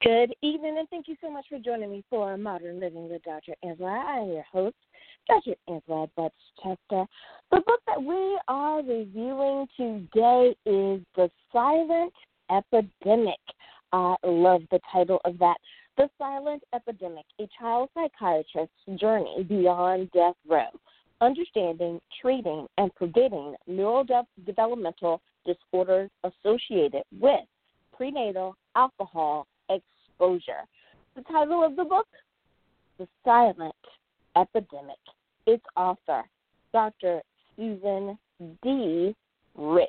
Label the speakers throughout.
Speaker 1: Good evening, and thank you so much for joining me for Modern Living with Dr. Angela. I am your host, Dr. Angela Butch Chester. The book that we are reviewing today is The Silent Epidemic. I love the title of that. The Silent Epidemic, a child psychiatrist's journey beyond death row, understanding, treating, and preventing neurodevelopmental disorders associated with prenatal alcohol exposure. The title of the book, The Silent Epidemic. Its author, Dr. Susan D. Rich.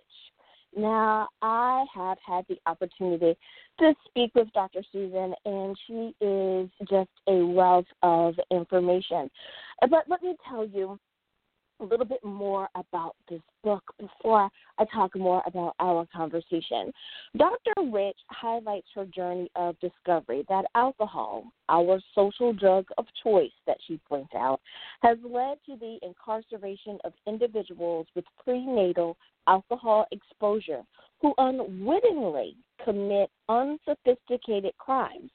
Speaker 1: Now, I have had the opportunity to speak with Dr. Susan, and she is just a wealth of information. Uh, but let me tell you a little bit more about this book before I talk more about our conversation. Dr. Rich highlights her journey of discovery that alcohol, our social drug of choice that she points out, has led to the incarceration of individuals with prenatal alcohol exposure who unwittingly commit unsophisticated crimes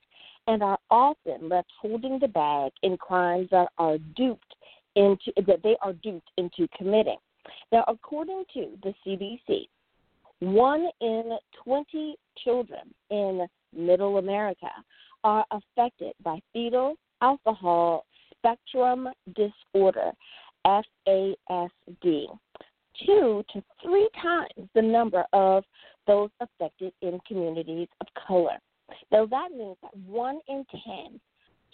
Speaker 1: and are often left holding the bag in crimes that are duped into that they are duped into committing. Now, according to the CDC, one in 20 children in Middle America are affected by fetal alcohol spectrum disorder, FASD, two to three times the number of those affected in communities of color. Now, that means that one in 10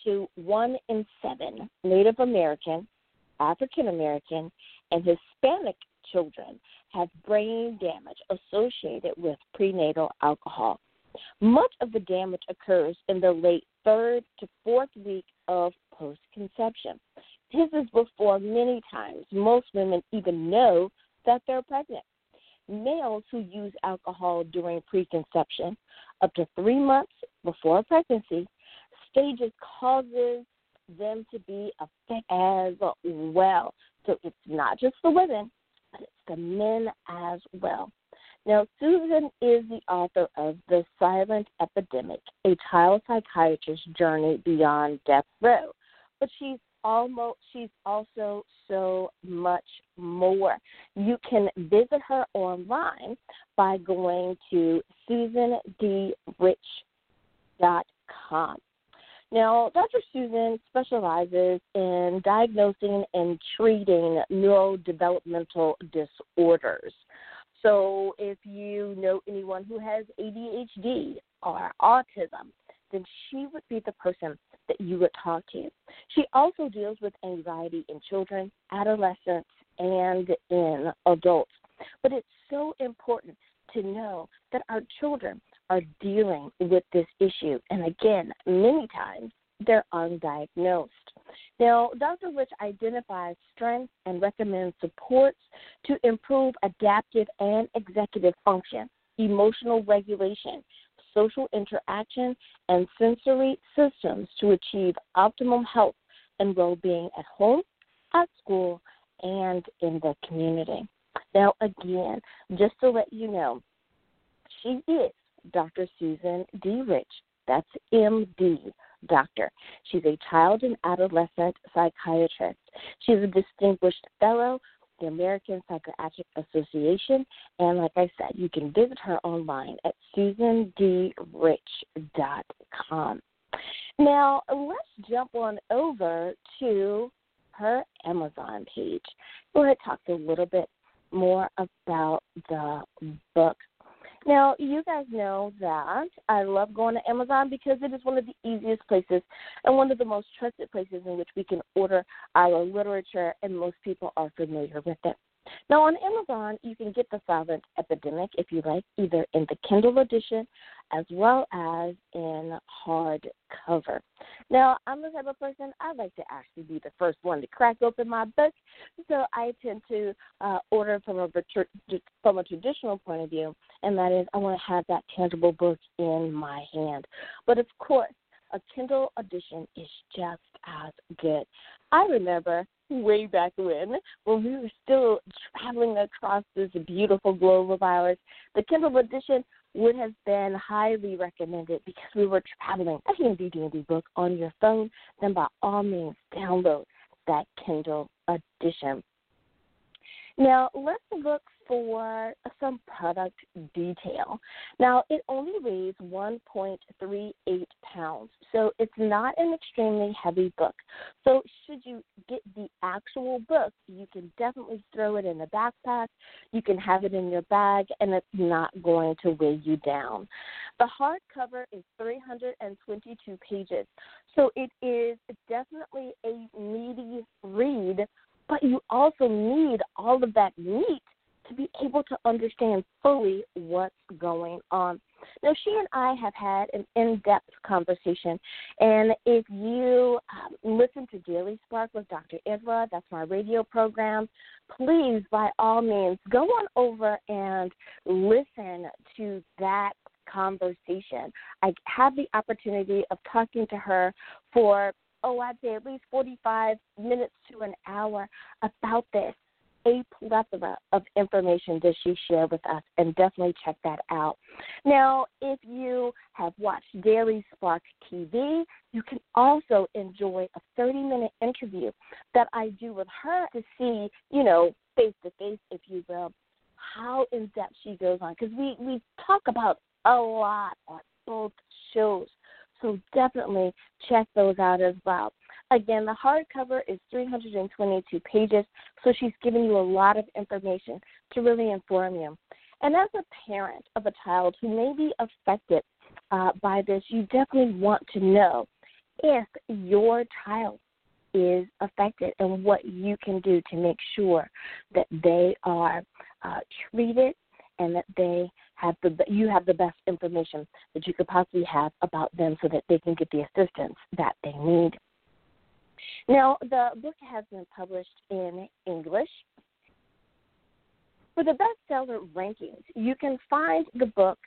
Speaker 1: to one in seven Native American African American, and Hispanic children have brain damage associated with prenatal alcohol. Much of the damage occurs in the late third to fourth week of post conception. This is before many times most women even know that they're pregnant. Males who use alcohol during preconception, up to three months before pregnancy, stages causes them to be effective as well. So it's not just the women, but it's the men as well. Now, Susan is the author of The Silent Epidemic, a child psychiatrist's journey beyond death row. But she's almost she's also so much more. You can visit her online by going to susandrich.com. Now, Dr. Susan specializes in diagnosing and treating neurodevelopmental disorders. So, if you know anyone who has ADHD or autism, then she would be the person that you would talk to. She also deals with anxiety in children, adolescents, and in adults. But it's so important to know that our children are dealing with this issue. And again, many times they're undiagnosed. Now, Dr. Rich identifies strengths and recommends supports to improve adaptive and executive function, emotional regulation, social interaction, and sensory systems to achieve optimum health and well being at home, at school, and in the community. Now, again, just to let you know, she is Dr. Susan D. Rich. That's MD doctor. She's a child and adolescent psychiatrist. She's a distinguished fellow the American Psychiatric Association. And like I said, you can visit her online at susandrich.com. Now, let's jump on over to her Amazon page. We're going to talk a little bit more about the book. Now, you guys know that I love going to Amazon because it is one of the easiest places and one of the most trusted places in which we can order our literature, and most people are familiar with it. Now, on Amazon, you can get The Silent Epidemic, if you like, either in the Kindle edition as well as in hardcover. Now, I'm the type of person I like to actually be the first one to crack open my book, so I tend to uh, order from a from a traditional point of view, and that is I want to have that tangible book in my hand. But of course, a Kindle edition is just as good. I remember way back when, when we were still traveling across this beautiful globe of ours, the Kindle edition would have been highly recommended because we were traveling a handy dandy book on your phone, then by all means download that Kindle edition. Now, let's look for some product detail. Now, it only weighs 1.38 pounds, so it's not an extremely heavy book. So, should you get the actual book, you can definitely throw it in a backpack, you can have it in your bag, and it's not going to weigh you down. The hardcover is 322 pages, so it is definitely a meaty read but you also need all of that meat to be able to understand fully what's going on. Now, she and I have had an in depth conversation, and if you um, listen to Daily Spark with Dr. Angela, that's my radio program, please, by all means, go on over and listen to that conversation. I had the opportunity of talking to her for oh, I'd say at least 45 minutes to an hour about this. A plethora of information does she share with us, and definitely check that out. Now, if you have watched Daily Spark TV, you can also enjoy a 30 minute interview that I do with her to see, you know, face to face, if you will, how in depth she goes on. Because we, we talk about a lot on both shows. So definitely check those out as well. Again, the hardcover is 322 pages, so she's giving you a lot of information to really inform you. And as a parent of a child who may be affected uh, by this, you definitely want to know if your child is affected and what you can do to make sure that they are uh, treated and that they have the you have the best information that you could possibly have about them so that they can get the assistance that they need. Now, the book has been published in English. For the bestseller rankings, you can find the book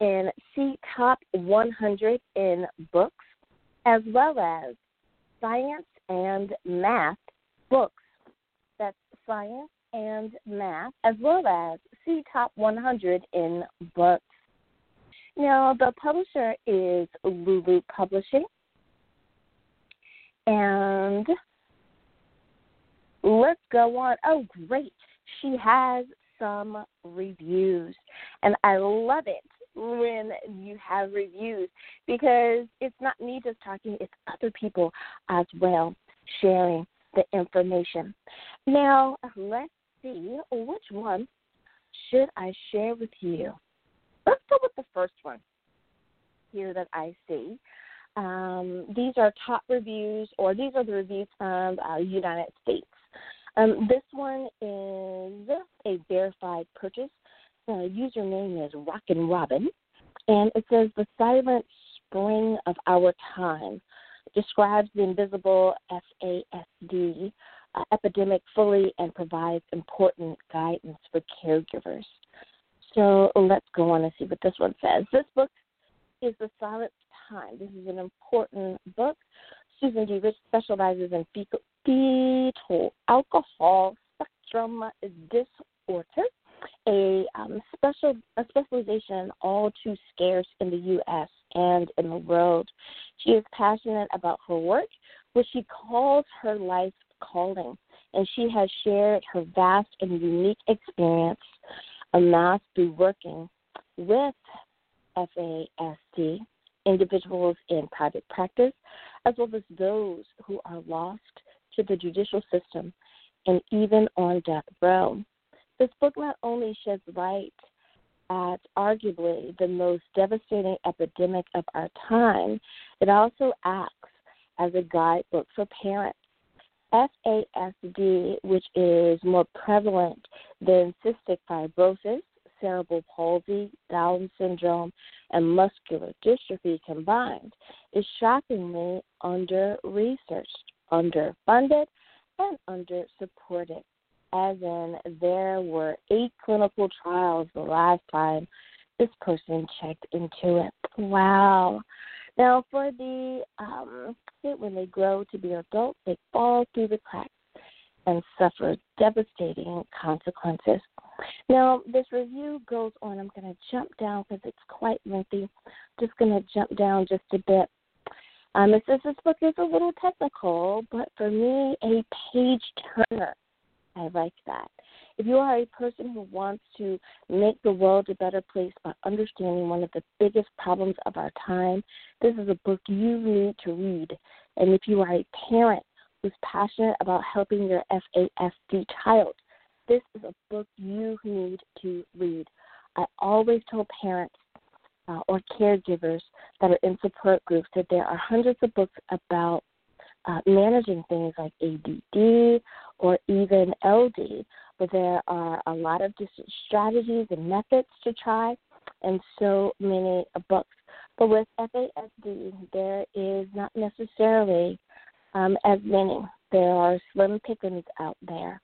Speaker 1: in C Top 100 in books, as well as science and math books. That's science and math, as well as C Top 100 in books. Now, the publisher is Lulu Publishing. And let's go on. Oh, great. She has some reviews. And I love it when you have reviews because it's not me just talking, it's other people as well sharing the information. Now, let's see which one should I share with you. Let's go with the first one here that I see. Um, these are top reviews, or these are the reviews from uh, United States. Um, this one is a verified purchase. The username is Rockin' Robin, and it says the silent spring of our time describes the invisible FASD epidemic fully and provides important guidance for caregivers. So let's go on and see what this one says. This book is The Silent Time. This is an important book. Susan D. Rich specializes in fetal alcohol spectrum disorder, a um, special a specialization all too scarce in the U.S. and in the world. She is passionate about her work, which she calls her life calling, and she has shared her vast and unique experience amassed through working with FASD individuals in private practice, as well as those who are lost to the judicial system and even on death row. This book not only sheds light at arguably the most devastating epidemic of our time, it also acts as a guidebook for parents FASD, which is more prevalent than cystic fibrosis, cerebral palsy, Down syndrome, and muscular dystrophy combined, is shockingly under researched, underfunded, and under supported. As in, there were eight clinical trials the last time this person checked into it. Wow. Now, for the um, when they grow to be adults, they fall through the cracks and suffer devastating consequences. Now, this review goes on. I'm going to jump down because it's quite lengthy. Just going to jump down just a bit. Um, it this book is a little technical, but for me, a page turner. I like that. If you are a person who wants to make the world a better place by understanding one of the biggest problems of our time, this is a book you need to read. And if you are a parent who's passionate about helping your FASD child, this is a book you need to read. I always tell parents uh, or caregivers that are in support groups that there are hundreds of books about uh, managing things like ADD or even LD, but there are a lot of different strategies and methods to try, and so many books. But with FASD, there is not necessarily um, as many. There are slim pickings out there.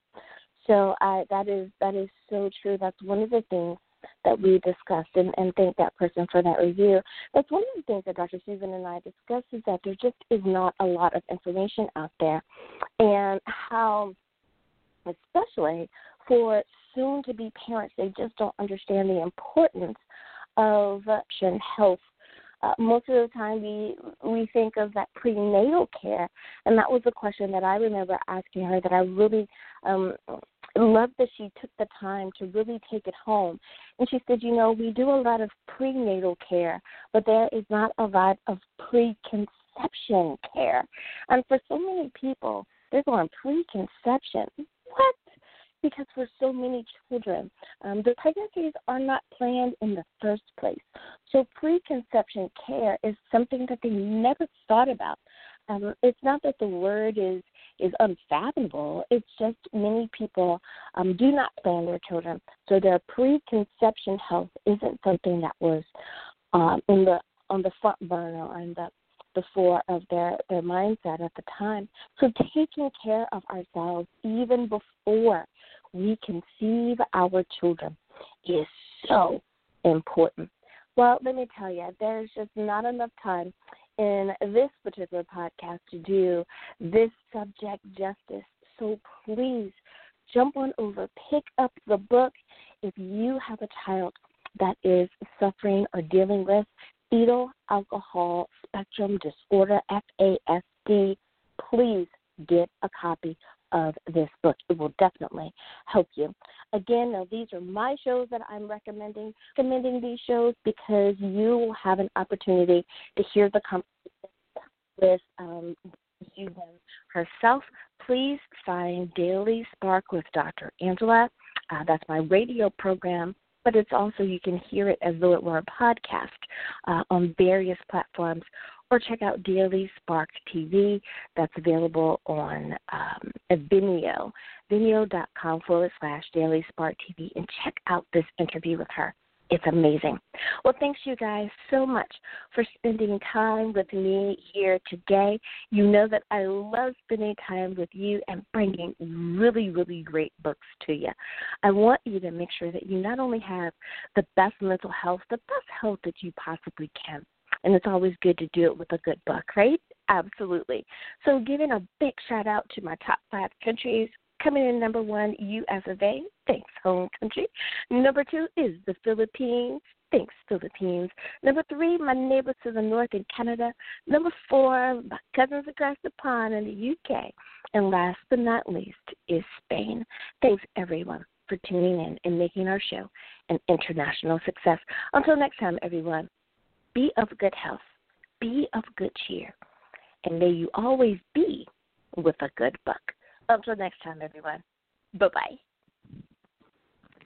Speaker 1: So I, that is that is so true. That's one of the things that we discussed and, and thank that person for that review. That's one of the things that Dr. Susan and I discussed is that there just is not a lot of information out there and how especially for soon to be parents, they just don't understand the importance of health uh, most of the time we we think of that prenatal care, and that was a question that I remember asking her that I really um, loved that she took the time to really take it home. And she said, you know, we do a lot of prenatal care, but there is not a lot of preconception care. And for so many people, they're going preconception. What? because for so many children, um, the pregnancies are not planned in the first place. So preconception care is something that they never thought about. Um, it's not that the word is is unfathomable. It's just many people um, do not plan their children, so their preconception health isn't something that was um, in the on the front burner or in the the fore of their their mindset at the time. So taking care of ourselves even before we conceive our children is so important. Well, let me tell you, there's just not enough time in this particular podcast to do this subject justice. So please jump on over, pick up the book. If you have a child that is suffering or dealing with fetal alcohol spectrum disorder, FASD, please get a copy of this book. It will definitely help you. Again, now these are my shows that I'm recommending. Recommending these shows because you will have an opportunity to hear the conversation with um, Susan herself. Please find Daily Spark with Dr. Angela. Uh, that's my radio program but it's also you can hear it as though it were a podcast uh, on various platforms or check out Daily Spark TV. That's available on um, Vimeo, vimeo.com forward slash Daily Spark TV, and check out this interview with her. It's amazing. Well, thanks you guys so much for spending time with me here today. You know that I love spending time with you and bringing really, really great books to you. I want you to make sure that you not only have the best mental health, the best health that you possibly can and it's always good to do it with a good book, right? Absolutely. So, giving a big shout out to my top five countries. Coming in number one, US of A. Thanks, home country. Number two is the Philippines. Thanks, Philippines. Number three, my neighbors to the north in Canada. Number four, my cousins across the pond in the UK. And last but not least is Spain. Thanks, everyone, for tuning in and making our show an international success. Until next time, everyone, be of good health. Be of good cheer. And may you always be with a good book. Until next time, everyone. Bye bye.